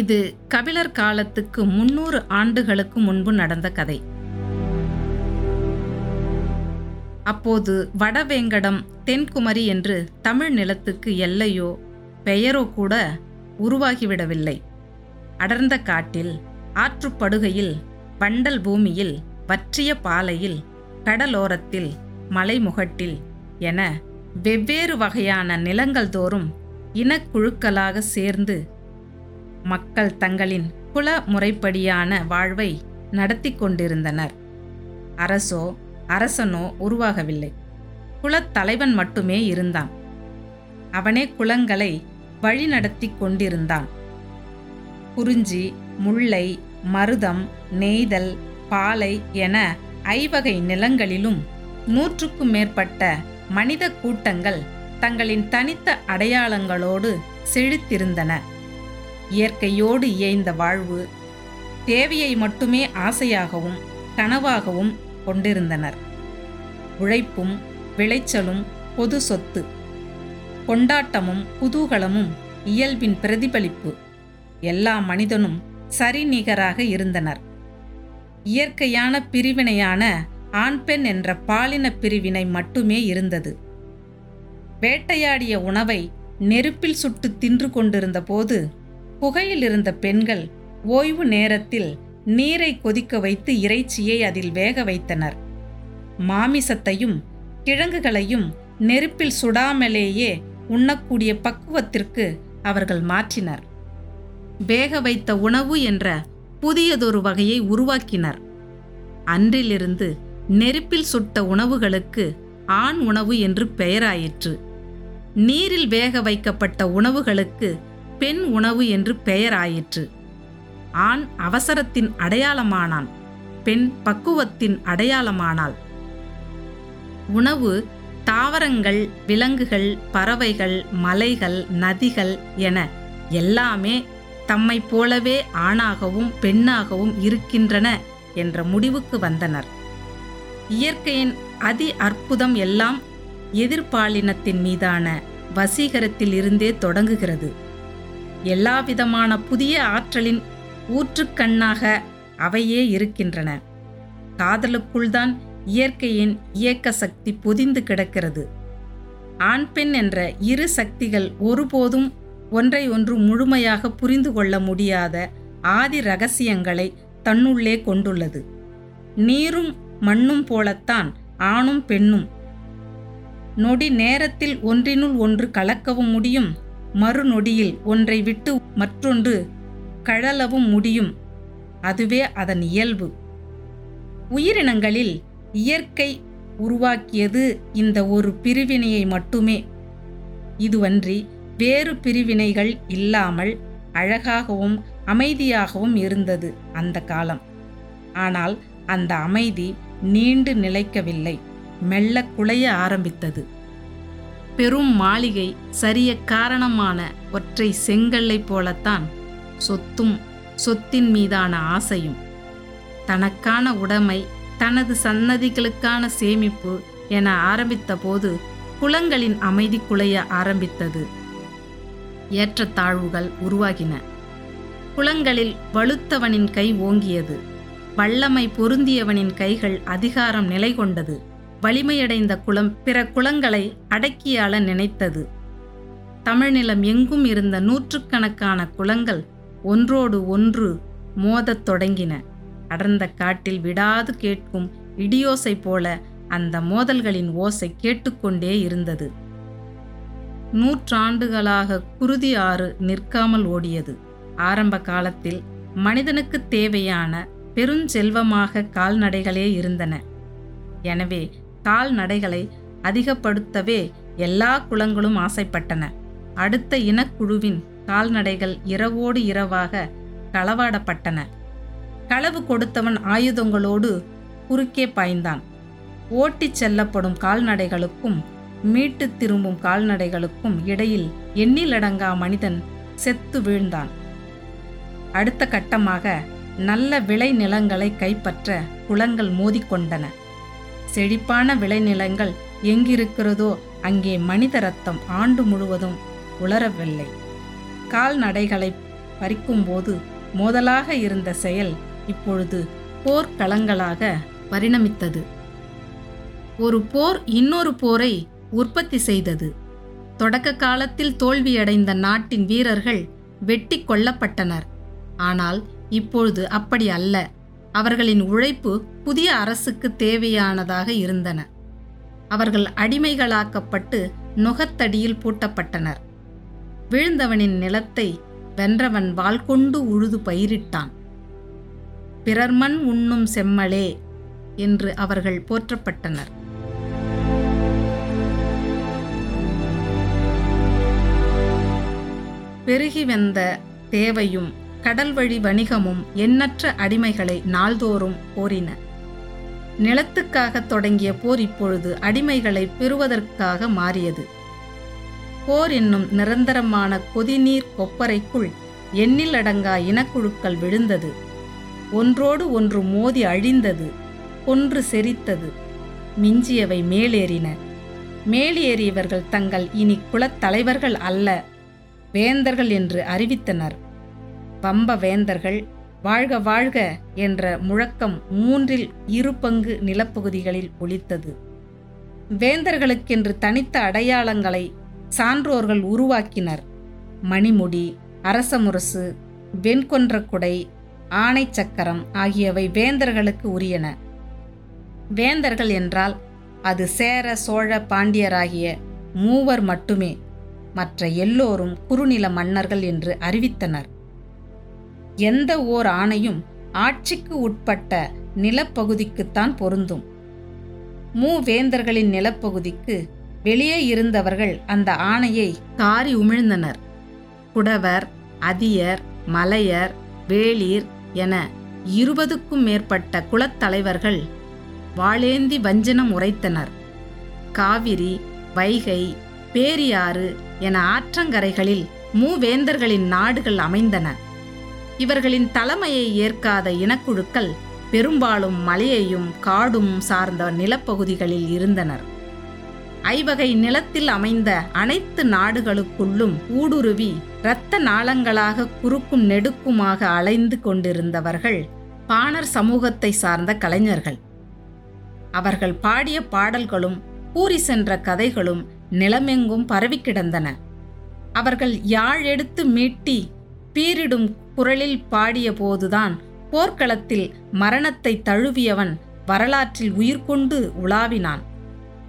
இது கபிலர் காலத்துக்கு முன்னூறு ஆண்டுகளுக்கு முன்பு நடந்த கதை. அப்போது வடவேங்கடம் தென்குமரி என்று தமிழ் நிலத்துக்கு எல்லையோ பெயரோ கூட உருவாகிவிடவில்லை. அடர்ந்த காட்டில் ஆற்றுப்படுகையில் வண்டல் பூமியில் வற்றிய பாலையில் கடலோரத்தில் மலைமுகட்டில் என வெவ்வேறு வகையான நிலங்கள் தோறும் இனக்குழுக்களாக சேர்ந்து மக்கள் தங்களின் குல முறைப்படியான வாழ்வை நடத்தி கொண்டிருந்தனர். அரசோ அரசனோ உருவாகவில்லை. குலத்தலைவன் மட்டுமே இருந்தான். அவனே குலங்களை வழிநடத்தி கொண்டிருந்தான். குறிஞ்சி முல்லை மருதம் நெய்தல் பாலை என ஐவகை நிலங்களிலும் நூற்றுக்கும் மேற்பட்ட மனித கூட்டங்கள் தங்களின் தனித்த அடையாளங்களோடு செழித்திருந்தன. இயற்கையோடு இயைந்த வாழ்வு தேவையை மட்டுமே ஆசையாகவும் கனவாகவும் கொண்டிருந்தனர். உழைப்பும் விளைச்சலும் பொது சொத்து கொண்டாட்டமும் குதூகலமும் இயல்பின் பிரதிபலிப்பு எல்லா மனிதனும் சரிநிகராக இருந்தனர். இயற்கையான பிரிவினையான ஆண் பெண் என்ற பாலின பிரிவினை மட்டுமே இருந்தது. வேட்டையாடிய உணவை நெருப்பில் சுட்டு தின்று கொண்டிருந்த போது குகையில் இருந்த பெண்கள் ஓய்வு நேரத்தில் நீரை கொதிக்க வைத்து இறைச்சியை அதில் வேக வைத்தனர். மாமிசத்தையும் கிழங்குகளையும் நெருப்பில் சுடாமலேயே உண்ணக்கூடிய பக்குவத்திற்கு அவர்கள் மாற்றினர். வேக வைத்த உணவு என்ற புதியதொரு வகையை உருவாக்கினர். அன்றிலிருந்து நெருப்பில் சுட்ட உணவுகளுக்கு ஆண் உணவு என்று பெயராயிற்று. நீரில் வேக வைக்கப்பட்ட உணவுகளுக்கு பெண் உணவு என்று பெயராயிற்று. ஆண் அவசரத்தின் அடையாளமானான் பெண் பக்குவத்தின் அடையாளமானாள். உணவு தாவரங்கள் விலங்குகள் பறவைகள் மலைகள் நதிகள் என எல்லாமே தம்மை போலவே ஆணாகவும் பெண்ணாகவும் இருக்கின்றன என்ற முடிவுக்கு வந்தனர். இயற்கையின் அதி அற்புதம் எல்லாம் எதிர்பாலினத்தின் மீதான வசீகரத்தில் இருந்தே தொடங்குகிறது. எல்லாவிதமான புதிய ஆற்றலின் ஊற்றுக்கண்ணாக அவையே இருக்கின்றன. காதலுக்குள்தான் இயற்கையின் இயக்க சக்தி பொதிந்து கிடக்கிறது. ஆண் பெண் என்ற இரு சக்திகள் ஒருபோதும் ஒன்றை ஒன்று முழுமையாக புரிந்து கொள்ள முடியாத ஆதி ரகசியங்களை தன்னுள்ளே கொண்டுள்ளது. நீரும் மண்ணும் போலத்தான் ஆணும் பெண்ணும். நொடி நேரத்தில் ஒன்றினுள் ஒன்று கலக்கவும் முடியும்? மறுநொடியில் ஒன்றை விட்டு மற்றொன்று கழலவும் முடியும். அதுவே அதன் இயல்பு. உயிரினங்களில் இயற்கை உருவாக்கியது இந்த ஒரு பிரிவினையை மட்டுமே. இதுவன்றி வேறு பிரிவினைகள் இல்லாமல் அழகாகவும் அமைதியாகவும் இருந்தது அந்த காலம். ஆனால் அந்த அமைதி நீண்டு நிலைக்கவில்லை. மெல்ல குலைய ஆரம்பித்தது. பெரும் மாளிகை சரிய காரணமான ஒற்றை செங்கல்லை போலத்தான் சொத்தும் சொத்தின் மீதான ஆசையும். தனக்கான உடைமை தனது சன்னதிகளுக்கான சேமிப்பு என ஆரம்பித்த போது குளங்களின் அமைதி குலைய ஆரம்பித்தது. ஏற்றத்தாழ்வுகள் உருவாகின. குளங்களில் வலுத்தவனின் கை ஓங்கியது. வல்லமை பொருந்தியவனின் கைகள் அதிகாரம் நிலை கொண்டது வலிமையடைந்த குளம் பிற குளங்களை அடக்கியாள நினைத்தது. தமிழ்நிலம் எங்கும் இருந்த நூற்றுக்கணக்கான குளங்கள் ஒன்றோடு ஒன்று மோதத் தொடங்கின. அடர்ந்த காட்டில் விடாது கேட்கும் இடியோசை போல அந்த மோதல்களின் ஓசை கேட்டுக்கொண்டே இருந்தது. நூற்றாண்டுகளாக குருதி ஆறு நிற்காமல் ஓடியது. ஆரம்ப காலத்தில் மனிதனுக்கு தேவையான பெருஞ்செல்வமாக கால்நடைகளே இருந்தன. எனவே கால்நடைகளை அதிகப்படுத்தவே எல்லா குளங்களும் ஆசைப்பட்டன. அடுத்த இனக்குழுவின் கால்நடைகள் இரவோடு இரவாக களவாடப்பட்டன. களவு கொடுத்தவன் ஆயுதங்களோடு குறுக்கே பாய்ந்தான். ஓட்டிச் செல்லப்படும் கால்நடைகளுக்கும் மீட்டு திரும்பும் கால்நடைகளுக்கும் இடையில் எண்ணிலடங்கா மனிதன் செத்து வீழ்ந்தான். அடுத்த கட்டமாக நல்ல விளைநிலங்களை கைப்பற்ற குளங்கள் மோதிக்கொண்டன. செழிப்பான விளைநிலங்கள் எங்கிருக்கிறதோ அங்கே மனித ரத்தம் ஆண்டு முழுவதும் உலரவில்லை. கால்நடைகளை பறிக்கும்போது மோதலாக இருந்த செயல் இப்பொழுது போர்க்களங்களாக பரிணமித்தது. ஒரு போர் இன்னொரு போரை உற்பத்தி செய்தது. தொடக்க காலத்தில் தோல்வியடைந்த நாட்டின் வீரர்கள் வெட்டி கொல்லப்பட்டனர். ஆனால் இப்பொழுது அப்படி அல்ல. அவர்களின் உழைப்பு புதிய அரசுக்கு தேவையானதாக இருந்தன. அவர்கள் அடிமைகளாக்கப்பட்டு நுகத்தடியில் பூட்டப்பட்டனர். வீழ்ந்தவனின் நிலத்தை வென்றவன் வாழ்கொண்டு உழுது பயிரிட்டான். பிறர்மண் உண்ணும் செம்மலே என்று அவர்கள் போற்றப்பட்டனர். பெருகி வந்த தேவையும் கடல் வழி வணிகமும் எண்ணற்ற அடிமைகளை நாள்தோறும் போரின. நிலத்துக்காக தொடங்கிய போர் இப்பொழுது அடிமைகளை பெறுவதற்காக மாறியது. போர் என்னும் நிரந்தரமான கொதிநீர் கொப்பரைக்குள் எண்ணிலடங்கா இனக்குழுக்கள் விழுந்தது. ஒன்றோடு ஒன்று மோதி அழிந்தது. கொன்று செரித்தது மிஞ்சியவை மேலேறின. மேலேறியவர்கள் தங்கள் இனி குலத்தலைவர்கள் அல்ல. வேந்தர்கள் என்று அறிவித்தனர். பம்ப வேந்தர்கள் வாழ்க வாழ்க என்ற முழக்கம் மூன்றில் இரு பங்கு நிலப்பகுதிகளில் ஒலித்தது. வேந்தர்களுக்கென்று தனித்த அடையாளங்களை சான்றோர்கள் உருவாக்கினர். மணிமுடி அரசமுரசு வெண்கொன்ற குடை ஆணை சக்கரம் ஆகியவை வேந்தர்களுக்கு உரியன. வேந்தர்கள் என்றால் அது சேர சோழ பாண்டியராகிய மூவர் மட்டுமே. மற்ற எல்லோரும் குறுநில மன்னர்கள் என்று அறிவித்தனர். எந்த ஓர் ஆணையும் ஆட்சிக்கு உட்பட்ட நிலப்பகுதிக்குத்தான் பொருந்தும். மூவேந்தர்களின் நிலப்பகுதிக்கு வெளியே இருந்தவர்கள் அந்த ஆணையை காரி உமிழ்ந்தனர். குடவர் அதியர் மலையர் வேளிர் என இருபதுக்கும் மேற்பட்ட குலத்தலைவர்கள் வாளேந்தி வஞ்சனம் உரைத்தனர். காவிரி வைகை பேரியாறு என ஆற்றங்கரைகளில் மூவேந்தர்களின் நாடுகள் அமைந்தன. இவர்களின் தலைமையை ஏற்காத இனக்குழுக்கள் பெரும்பாலும் மலையையும் காடும் சார்ந்த நிலப்பகுதிகளில் இருந்தனர். ஐவகை நிலத்தில் அமைந்த அனைத்து நாடுகளுக்குள்ளும் ஊடுருவி இரத்த நாளங்களாக குறுக்கும் நெடுக்குமாக அலைந்து கொண்டிருந்தவர்கள் பாணர் சமூகத்தை சார்ந்த கலைஞர்கள். அவர்கள் பாடிய பாடல்களும் கூறி சென்ற கதைகளும் நிலமெங்கும் பரவி கிடந்தன அவர்கள் யாழ் எடுத்து மீட்டி பீரிடும் குரலில் பாடிய போதுதான் போர்க்களத்தில் மரணத்தை தழுவியவன் வரலாற்றில் உயிர் கொண்டு உலாவினான்.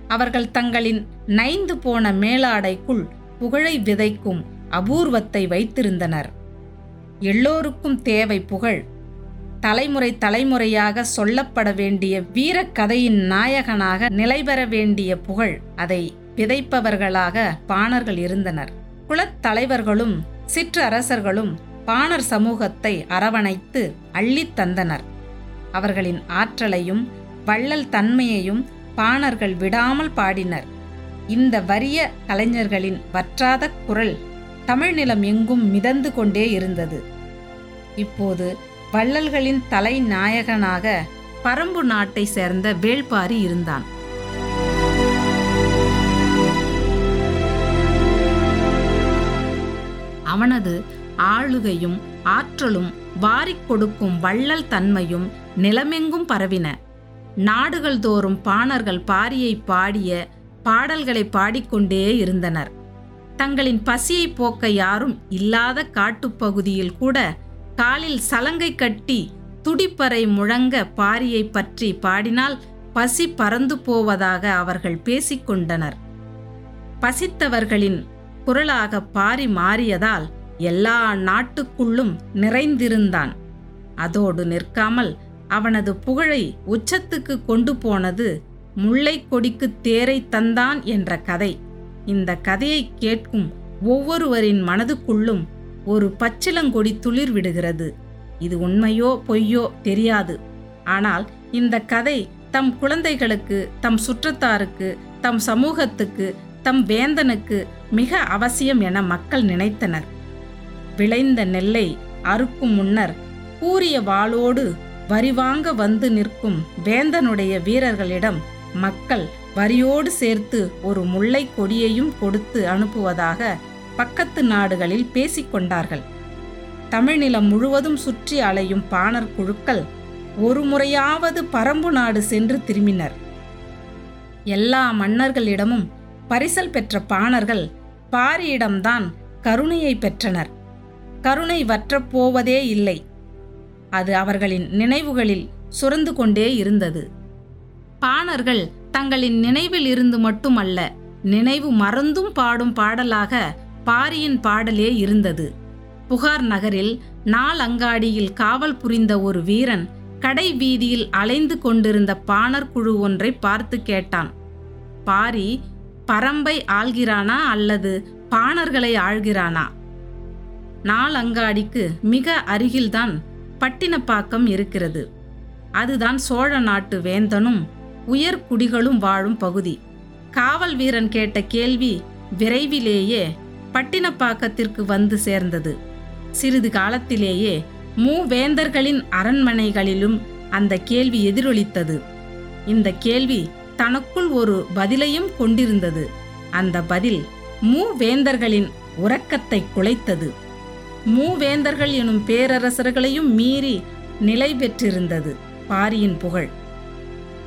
அவர்கள் தங்களின் நைந்து போன மேலாடைக்குள் புகழை விதைக்கும் அபூர்வத்தை வைத்திருந்தனர். எல்லோருக்கும் தேவை புகழ். தலைமுறை தலைமுறையாக சொல்லப்பட வேண்டிய வீரக்கதையின் நாயகனாக நிலைபெற வேண்டிய புகழ் அதை விதைப்பவர்களாக பாணர்கள் இருந்தனர். குலத்தலைவர்களும் சிற்றரசர்களும் பாணர் சமூகத்தை அரவணைத்து அள்ளித் தந்தனர். அவர்களின் ஆற்றலையும் வள்ளல் தன்மையையும் பாணர்கள் விடாமல் பாடினர். இந்த வறிய கலைஞர்களின் வற்றாத குரல் தமிழ்நிலம் எங்கும் மிதந்து கொண்டே இருந்தது. இப்போது வள்ளல்களின் தலைநாயகனாக பரம்பு நாட்டை சேர்ந்த வேள்பாரி இருந்தான். அவனது ஆளுகையும் ஆற்றலும் வாரிக் கொடுக்கும் வள்ளல் தன்மையும் நிலமெங்கும் பரவின. நாடுகள் தோறும் பாணர்கள் பாரியை பாடிய பாடல்களை பாடிக்கொண்டே இருந்தனர். தங்களின் பசியை போக்க யாரும் இல்லாத காட்டுப்பகுதியில் கூட காலில் சலங்கை கட்டி துடிப்பறை முழங்க பாரியை பற்றி பாடினால் பசி பறந்து போவதாக அவர்கள் பேசிக்கொண்டனர். பசித்தவர்களின் குரலாக பாரி மாறியதால் எல்லா நாட்டுக்குள்ளும் நிறைந்திருந்தான். அதோடு நிற்காமல் அவனது புகழை உச்சத்துக்கு கொண்டு போனது முல்லை கொடிக்கு தேரை தந்தான் என்ற கதை. இந்த கதையை கேட்கும் ஒவ்வொருவரின் மனதுக்குள்ளும் ஒரு பச்சிலங்கொடி துளிர் விடுகிறது. இது உண்மையோ பொய்யோ தெரியாது. ஆனால் இந்த கதை தம் குழந்தைகளுக்கு தம் சுற்றத்தாருக்கு தம் சமூகத்துக்கு தம் வேந்தனுக்கு மிக அவசியம் என மக்கள் நினைத்தனர். விளைந்த நெல்லை அறுக்கும் முன்னர் கூறிய வாளோடு வரிவாங்க வந்து நிற்கும் வேந்தனுடைய வீரர்களிடம் மக்கள் வரியோடு சேர்த்து ஒரு முல்லை கொடியையும் கொடுத்து அனுப்புவதாக பக்கத்து நாடுகளில் பேசிக்கொண்டார்கள் தமிழ்நிலம் முழுவதும் சுற்றி அலையும் பாணர் குழுக்கள் ஒரு முறையாவது பரம்பு நாடு சென்று திரும்பினர். எல்லா மன்னர்களிடமும் பரிசல் பெற்ற பாணர்கள் பாரியிடம்தான் கருணையை பெற்றனர். கருணை வற்றப் போவதே இல்லை. அது அவர்களின் நினைவுகளில் சுரந்து கொண்டே இருந்தது. பாணர்கள் தங்களின் நினைவில் இருந்து மட்டுமல்ல நினைவு மறந்தும் பாடும் பாடலாக பாரியின் பாடலே இருந்தது. புகார் நகரில் நாளங்காடியில் காவல் புரிந்த ஒரு வீரன் கடை வீதியில் அலைந்து கொண்டிருந்த பாணர் குழு ஒன்றை பார்த்து கேட்டான். பாரி பரம்பை ஆள்கிறானா அல்லது பாணர்களை ஆள்கிறானா? நாலங்காடிக்கு மிக அருகில்தான் பட்டினப்பாக்கம் இருக்கிறது. அதுதான் சோழ நாட்டு வேந்தனும் உயர்குடிகளும் வாழும் பகுதி. காவல் வீரன் கேட்ட கேள்வி விரைவிலேயே பட்டினப்பாக்கத்திற்கு வந்து சேர்ந்தது. சிறிது காலத்திலேயே மூவேந்தர்களின் அரண்மனைகளிலும் அந்த கேள்வி எதிரொலித்தது. இந்த கேள்வி தனக்குள் ஒரு பதிலையும் கொண்டிருந்தது. அந்த பதில் மூவேந்தர்களின் உறக்கத்தை குலைத்தது. மூவேந்தர்கள் எனும் பேரரசர்களையும் மீறி நிலை பெற்றிருந்தது பாரியின் புகழ்.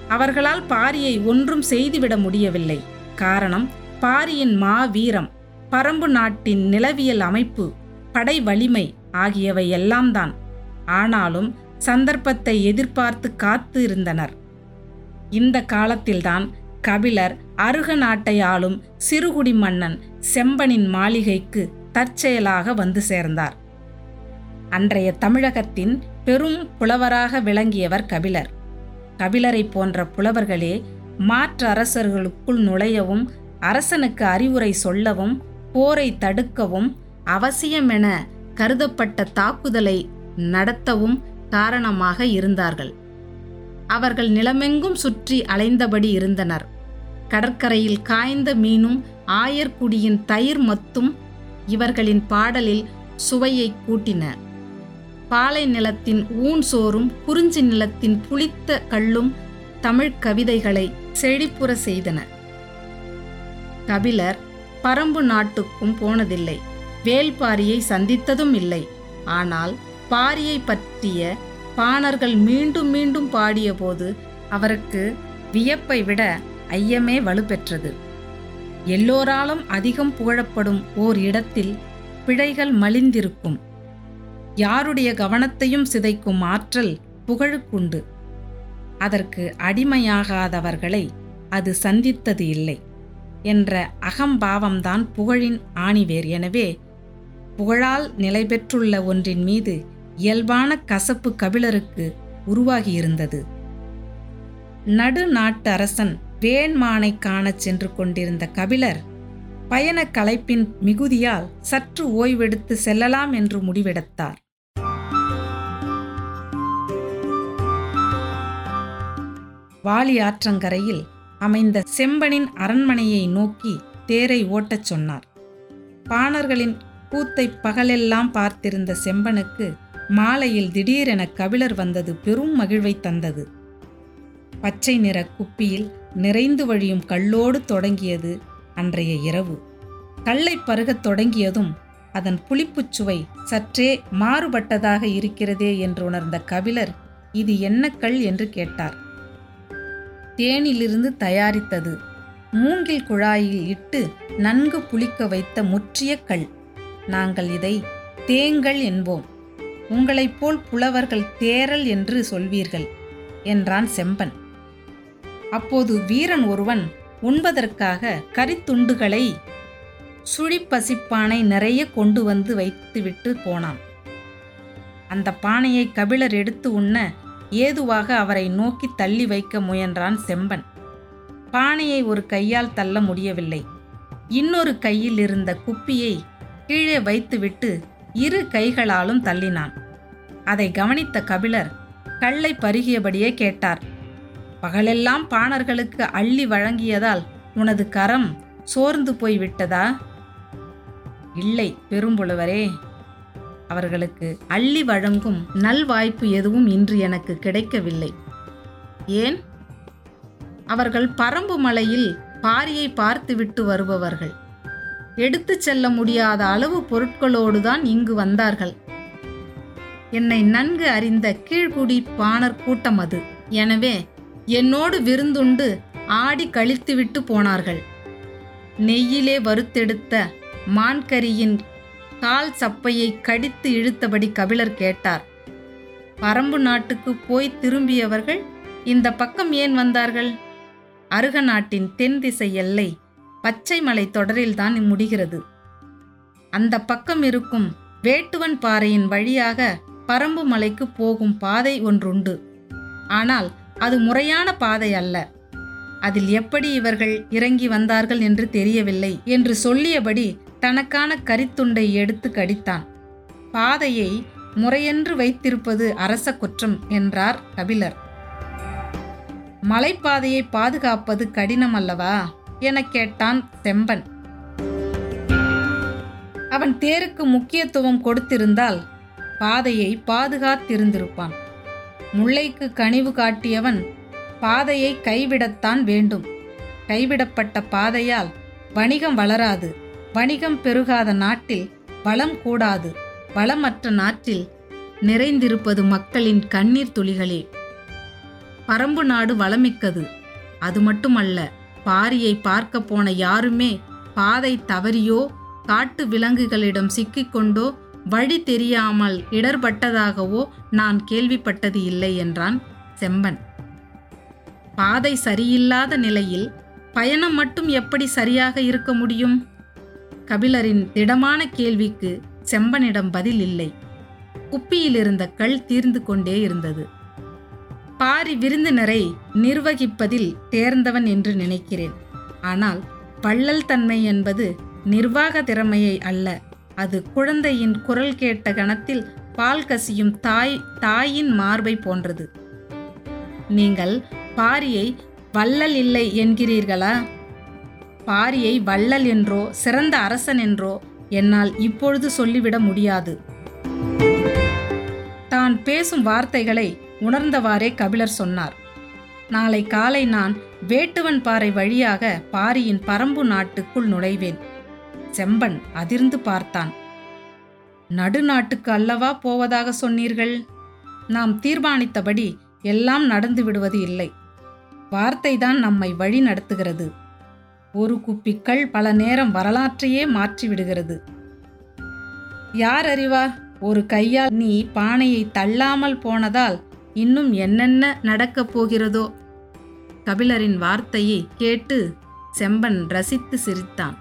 அவர்களால் பாரியை ஒன்றும் செய்துவிட முடியவில்லை. காரணம் பாரியின் மாவீரம் பரம்பு நாட்டின் நிலவியல் அமைப்பு படை வலிமை ஆகியவை எல்லாம் தான் ஆனாலும் சந்தர்ப்பத்தை எதிர்பார்த்து காத்து இருந்தனர். இந்த காலத்தில்தான் கபிலர் அருக நாட்டை ஆளும் சிறுகுடி மன்னன் செம்பனின் மாளிகைக்கு தற்செயலாக வந்து சேர்ந்தார். அன்றைய தமிழகத்தின் பெரும் புலவராக விளங்கியவர் கபிலர். கபிலரை போன்ற புலவர்களே மாற்று அரசர்களுக்குள் நுழையவும் அரசனுக்கு அறிவுரை சொல்லவும் போரை தடுக்கவும் அவசியமென கருதப்பட்ட தாக்குதலை நடத்தவும் காரணமாக இருந்தார்கள். அவர்கள் நிலமெங்கும் சுற்றி அலைந்தபடி இருந்தனர். கடற்கரையில் காய்ந்த மீனும் ஆயர்குடியின் தயிர் மத்தும் இவர்களின் பாடலில் சுவையை கூட்டின. பாலை நிலத்தின் ஊன் சோறும் குறிஞ்சி நிலத்தின் புளித்த கல்லும் தமிழ் கவிதைகளை செழிப்புற செய்தன. கபிலர் பரம்பு நாட்டுக்கும் போனதில்லை. வேல்பாரியை சந்தித்ததும் இல்லை. ஆனால் பாரியை பற்றிய பாணர்கள் மீண்டும் மீண்டும் பாடியபோது அவருக்கு வியப்பை விட ஐயமே வலுப்பெற்றது. எல்லோராலும் அதிகம் புகழப்படும் ஓர் இடத்தில் பிழைகள் மலிந்திருக்கும். யாருடைய கவனத்தையும் சிதைக்கும் ஆற்றல் புகழுக்குண்டு. அதற்கு அடிமையாகாதவர்களை அது சந்தித்தது இல்லை என்ற அகம்பாவம்தான் புகழின் ஆணிவேர். எனவே புகழால் நிலை பெற்றுள்ள ஒன்றின் மீது இயல்பான கசப்பு கபிலருக்கு உருவாகியிருந்தது. நடு அரசன் வேண்மானை காணச் சென்று கொண்டிருந்த கபிலர் பயண களைப்பின் மிகுதியால் சற்று ஓய்வெடுத்து செல்லலாம் என்று முடிவெடுத்தார். வாலி ஆற்றங்கரையில் அமைந்த செம்பனின் அரண்மனையை நோக்கி தேரை ஓட்டச் சொன்னார். பாணர்களின் கூத்தை பகலெல்லாம் பார்த்திருந்த செம்பனுக்கு மாலையில் திடீரென கபிலர் வந்தது பெரும் மகிழ்வை தந்தது. பச்சை நிற குப்பியில் நிறைந்து வழியும் கல்லோடு தொடங்கியது அன்றைய இரவு. கல்லை பருகத் தொடங்கியதும் அதன் புளிப்புச் சுவை சற்றே மாறுபட்டதாக இருக்கிறதே என்று உணர்ந்த கபிலர் இது என்ன கல் என்று கேட்டார். தேனிலிருந்து தயாரித்தது. மூங்கில் குழாயில் இட்டு நன்கு புளிக்க வைத்த முற்றிய கல். நாங்கள் இதை தேங்கள் என்போம். உங்களைப் போல் புலவர்கள் தேரல் என்று சொல்வீர்கள் என்றான் செம்பன். அப்போது வீரன் ஒருவன் உண்பதற்காக கரித்துண்டுகளை சுழிப்பசிப்பானை நிறைய கொண்டு வந்து வைத்துவிட்டு போனான். அந்த பானையை கபிலர் எடுத்து உண்ண ஏதுவாக அவரை நோக்கி தள்ளி வைக்க முயன்றான் செம்பன். பானையை ஒரு கையால் தள்ள முடியவில்லை. இன்னொரு கையில் இருந்த குப்பியை கீழே வைத்துவிட்டு இரு கைகளாலும் தள்ளினான். அதை கவனித்த கபிலர் கல்லை பருகியபடியே கேட்டார். பகலெல்லாம் பாணர்களுக்கு அள்ளி வழங்கியதால் உனது கரம் சோர்ந்து போய் விட்டதா இல்லை பெரும்புலவரே. அவர்களுக்கு அள்ளி வழங்கும் நல்வாய்ப்பு எதுவும் இன்று எனக்கு கிடைக்கவில்லை. ஏன்? அவர்கள் பரம்பு மலையில் பாரியை பார்த்துவிட்டு வருபவர்கள். எடுத்துச் செல்ல முடியாத அளவு பொருட்களோடுதான் இங்கு வந்தார்கள். என்னை நன்கு அறிந்த கீழ்குடி பாணர் கூட்டம் அது. எனவே என்னோடு விருந்துண்டு ஆடி கழித்துவிட்டு போனார்கள். நெய்யிலே வறுத்தெடுத்த மான்கரியின் கால் சப்பையை கடித்து இழுத்தபடி கபிலர் கேட்டார் பரம்பு நாட்டுக்கு போய் திரும்பியவர்கள் இந்த பக்கம் ஏன் வந்தார்கள்? அருக நாட்டின் தென் திசை எல்லை பச்சை மலை தொடரில்தான் முடிகிறது அந்த பக்கம் இருக்கும் வேட்டுவன் பாறையின் வழியாக பரம்பு மலைக்கு போகும் பாதை ஒன்றுண்டு. ஆனால் அது முறையான பாதை அல்ல. அதில் எப்படி இவர்கள் இறங்கி வந்தார்கள் என்று தெரியவில்லை என்று சொல்லியபடி தனக்கான கரித்துண்டை எடுத்து கடித்தான். பாதையை முறையென்று வைத்திருப்பது அரச குற்றம் என்றார் கபிலர். மலைப்பாதையை பாதுகாப்பது கடினம் அல்லவா? எனக் கேட்டான் செம்பன். அவன் தேருக்கு முக்கியத்துவம் கொடுத்திருந்தால் பாதையை பாதுகாத்திருந்திருப்பான். முல்லைக்கு கனிவு காட்டியவன் பாதையை கைவிடத்தான் வேண்டும். கைவிடப்பட்ட பாதையால் வணிகம் வளராது. வணிகம் பெருகாத நாட்டில் வளம் கூடாது. வளமற்ற நாட்டில் நிறைந்திருப்பது மக்களின் கண்ணீர் துளிகளே. பரம்பு நாடு வளமிக்கது. அது மட்டுமல்ல பாரியை பார்க்க போன யாருமே பாதை தவறியோ காட்டு விலங்குகளிடம் சிக்கிக்கொண்டோ வழி தெரியாமல் இடர்பட்டதாகவோ நான் கேள்விப்பட்டது இல்லை என்றான் செம்பன். பாதை சரியில்லாத நிலையில் பயணம் மட்டும் எப்படி சரியாக இருக்க முடியும்? கபிலரின் திடமான கேள்விக்கு செம்பனிடம் பதில் இல்லை. குப்பியில் இருந்த கல் தீர்ந்து கொண்டே இருந்தது. பாரி விருந்தினரை நிர்வகிப்பதில் தேர்ந்தவன் என்று நினைக்கிறேன். ஆனால் பள்ளல் தன்மை என்பது நிர்வாக திறமையை அல்ல அது குழந்தையின் குரல் கேட்ட கணத்தில் பால் கசியும் தாய் தாயின் மார்பை போன்றது. நீங்கள் பாரியை வள்ளல் இல்லை என்கிறீர்களா? பாரியை வள்ளல் என்றோ சிறந்த அரசன் என்றோ என்னால் இப்பொழுது சொல்லிவிட முடியாது. தான் பேசும் வார்த்தைகளை உணர்ந்தவாறே கபிலர் சொன்னார். நாளை காலை நான் வேட்டுவன் பாறை வழியாக பாரியின் பரம்பு நாட்டுக்குள் நுழைவேன். செம்பன் அதிர்ந்து பார்த்தான். நடுநாட்டுக்கு அல்லவா போவதாக சொன்னீர்கள்? நாம் தீர்மானித்தபடி எல்லாம் நடந்து விடுவது இல்லை. வார்த்தைதான் நம்மை வழி நடத்துகிறது. ஒரு குப்பிக்கள் பல நேரம் வரலாற்றையே மாற்றிவிடுகிறது யார் அறிவார்? ஒரு கையால் நீ பானையை தள்ளாமல் போனதால் இன்னும் என்னென்ன நடக்கப் போகிறதோ? கபிலரின் வார்த்தையை கேட்டு செம்பன் ரசித்து சிரித்தான்.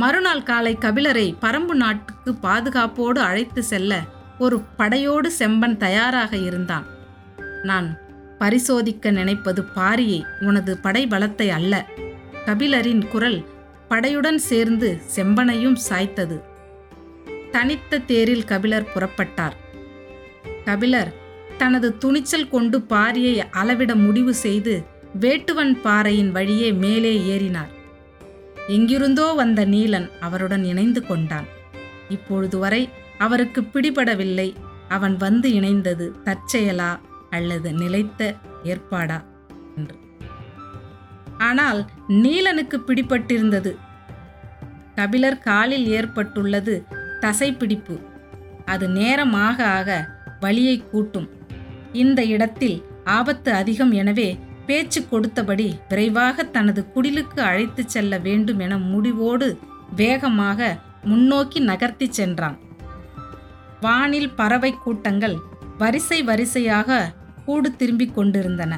மறுநாள் காலை கபிலரை பரம்பு நாட்டுக்கு பாதுகாப்போடு அழைத்து செல்ல ஒரு படையோடு செம்பன் தயாராக இருந்தான். நான் பரிசோதிக்க நினைப்பது பாரியை உனது படை பலத்தை அல்ல. கபிலரின் குரல் படையுடன் சேர்ந்து செம்பனையும் சாய்த்தது. தனித்த தேரில் கபிலர் புறப்பட்டார். கபிலர் தனது துணிச்சல் கொண்டு பாரியை அளவிட முடிவு செய்து வேட்டுவன் பாறையின் வழியே மேலே ஏறினார். எங்கிருந்தோ வந்த நீலன் அவருடன் இணைந்து கொண்டான். இப்பொழுது வரை அவருக்கு பிடிபடவில்லை. அவன் வந்து இணைந்தது தற்செயலா அல்லது நிலைத்த ஏற்பாடா? என்று. ஆனால் நீலனுக்கு பிடிபட்டிருந்தது. கபிலர் காலில் ஏற்பட்டுள்ளது தசைப்பிடிப்பு. அது நேரமாக ஆக வலியை கூட்டும். இந்த இடத்தில் ஆபத்து அதிகம் எனவே பேச்சு கொடுத்தபடி விரைவாக தனது குடிலுக்கு அழைத்துச் செல்ல வேண்டும் என முடிவோடு வேகமாக முன்னோக்கி நகர்த்தி சென்றான். வானில் பறவை கூட்டங்கள் வரிசை வரிசையாக கூடு திரும்பிக் கொண்டிருந்தன.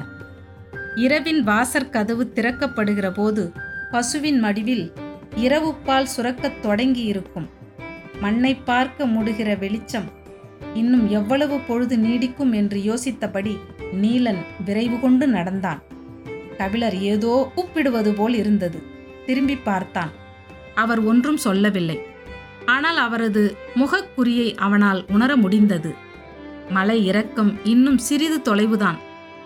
இரவின் வாசற்கதவு திறக்கப்படுகிற போது பசுவின் மடிவில் இரவுப்பால் சுரக்கத் தொடங்கி இருக்கும் மண்ணை பார்க்க முடுகிற வெளிச்சம் இன்னும் எவ்வளவு பொழுது நீடிக்கும் என்று யோசித்தபடி நீலன் விரைவு கொண்டு நடந்தான். கபிலர் ஏதோ கூப்பிடுவது போல் இருந்தது. திரும்பி பார்த்தான். அவர் ஒன்றும் சொல்லவில்லை. ஆனால் அவரது முகக்குறியை அவனால் உணர முடிந்தது. மலை இறக்கம் இன்னும் சிறிது தொலைவுதான்.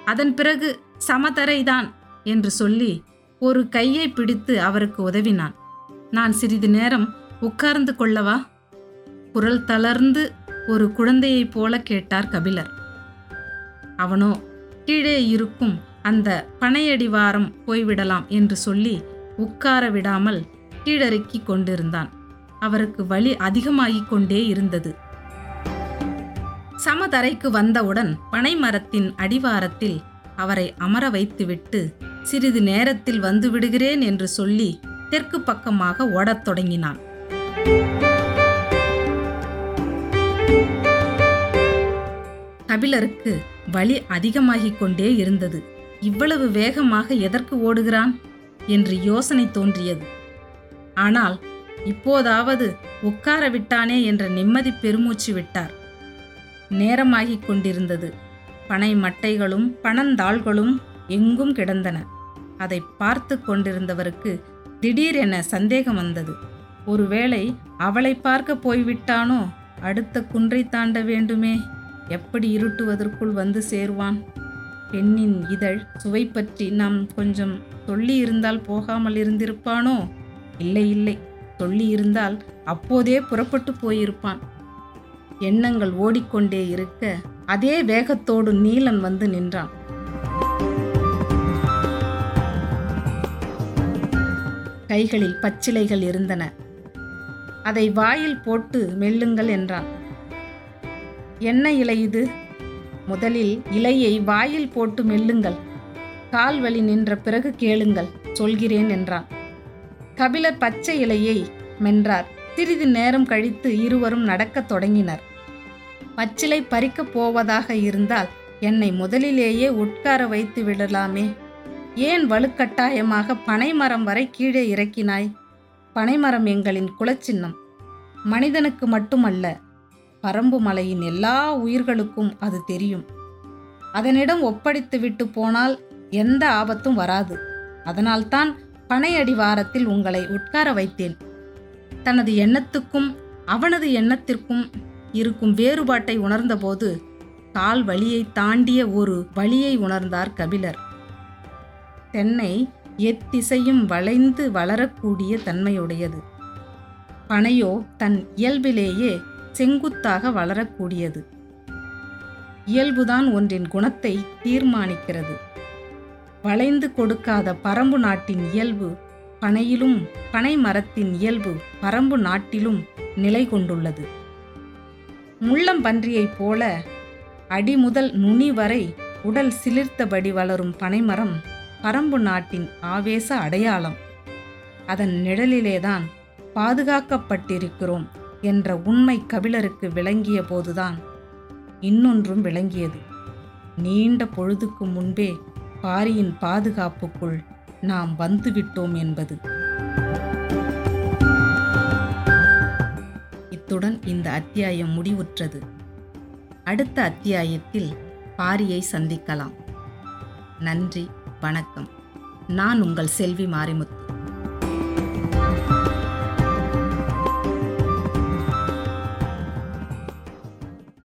அதன் பிறகு சமதரைதான் என்று சொல்லி ஒரு கையை பிடித்து அவருக்கு உதவினான். நான் சிறிது நேரம் உட்கார்ந்து கொள்ளவா? குரல் தளர்ந்து ஒரு குழந்தையைப் போல கேட்டார் கபிலர். அவனோ கீழே இருக்கும் அந்த பனையடிவாரம் போய்விடலாம் என்று சொல்லி உட்கார விடாமல் கீழறுக்கி கொண்டிருந்தான். அவருக்கு வலி அதிகமாகிக் கொண்டே இருந்தது. சமதரைக்கு வந்தவுடன் பனைமரத்தின் அடிவாரத்தில் அவரை அமர வைத்துவிட்டு சிறிது நேரத்தில் வந்து விடுகிறேன் என்று சொல்லி தெற்கு பக்கமாக ஓடத் தொடங்கினான். கபிலருக்கு வலி அதிகமாகிக் கொண்டே இருந்தது. இவ்வளவு வேகமாக எதற்கு ஓடுகிறான்? என்று யோசனை தோன்றியது. ஆனால் இப்போதாவது உட்கார விட்டானே என்ற நிம்மதி பெருமூச்சு விட்டார். நேரமாகிக் கொண்டிருந்தது. பனை மட்டைகளும் பணந்தாள்களும் எங்கும் கிடந்தன. அதை பார்த்து கொண்டிருந்தவருக்கு திடீரென சந்தேகம் வந்தது. ஒருவேளை அவளை பார்க்க போய்விட்டானோ? அடுத்த குன்றை தாண்ட வேண்டுமே. எப்படி இருட்டுவதற்குள் வந்து சேருவான்? பெண்ணின் இதழ் சுவை பற்றி நாம் கொஞ்சம் சொல்லி இருந்தால் போகாமல் இருந்திருப்பானோ? இல்லை இல்லை. சொல்லி இருந்தால் அப்போதே புறப்பட்டு போயிருப்பான். எண்ணங்கள் ஓடிக்கொண்டே இருக்க அதே வேகத்தோடு நீலன் வந்து நின்றான். கைகளில் பச்சிலைகள் இருந்தன. அதை வாயில் போட்டு மெல்லுங்கள் என்றான். என்ன இலை இது? முதலில் இலையை வாயில் போட்டு மெல்லுங்கள். கால் வலி நின்ற பிறகு கேளுங்கள் சொல்கிறேன் என்றான். கபிலர் பச்சை இலையை மென்றார். சிறிது நேரம் கழித்து இருவரும் நடக்கத் தொடங்கினர். பச்சிலை பறிக்கப் போவதாக இருந்தால் என்னை முதலிலேயே உட்கார வைத்து விடலாமே. ஏன் வலுக்கட்டாயமாக பனைமரம் வரை கீழே இறக்கினாய்? பனைமரம் எங்களின் குலச்சின்னம். மனிதனுக்கு மட்டுமல்ல பரம்பு மலையின் எல்லா உயிர்களுக்கும் அது தெரியும். அதனிடம் ஒப்படைத்து விட்டு போனால் எந்த ஆபத்தும் வராது. அதனால்தான் பனையடிவாரத்தில் உங்களை உட்கார வைத்தேன். தனது எண்ணத்துக்கும் அவனது எண்ணத்திற்கும் இருக்கும் வேறுபாட்டை உணர்ந்தபோது கால் வழியை தாண்டிய ஒரு வழியை உணர்ந்தார் கபிலர். தென்னை எத்திசையும் வளைந்து வளரக்கூடிய தன்மையுடையது. பனையோ தன் இயல்பிலேயே செங்குத்தாக வளரக்கூடியது. இயல்புதான் ஒன்றின் குணத்தை தீர்மானிக்கிறது. வளைந்து கொடுக்காத பரம்பு நாட்டின் இயல்பு பனையிலும் பனை மரத்தின் இயல்பு பரம்பு நாட்டிலும் நிலை கொண்டுள்ளது. முள்ளம்பன்றியைப் போல அடி முதல் நுனி வரை உடல் சிலிர்த்தபடி வளரும் பனைமரம் பரம்பு நாட்டின் ஆவேச அடையாளம். அதன் நிழலிலேதான் பாதுகாக்கப்பட்டிருக்கிறோம். என்ற உண்மை கபிலருக்கு விளங்கிய போதுதான் இன்னொன்றும் விளங்கியது. நீண்ட பொழுதுக்கு முன்பே பாரியின் பாதுகாப்புக்குள் நாம் வந்துவிட்டோம் என்பது. இத்துடன் இந்த அத்தியாயம் முடிவுற்றது. அடுத்த அத்தியாயத்தில் பாரியை சந்திக்கலாம். நன்றி வணக்கம். நான் உங்கள் செல்வி மாரிமுத்து.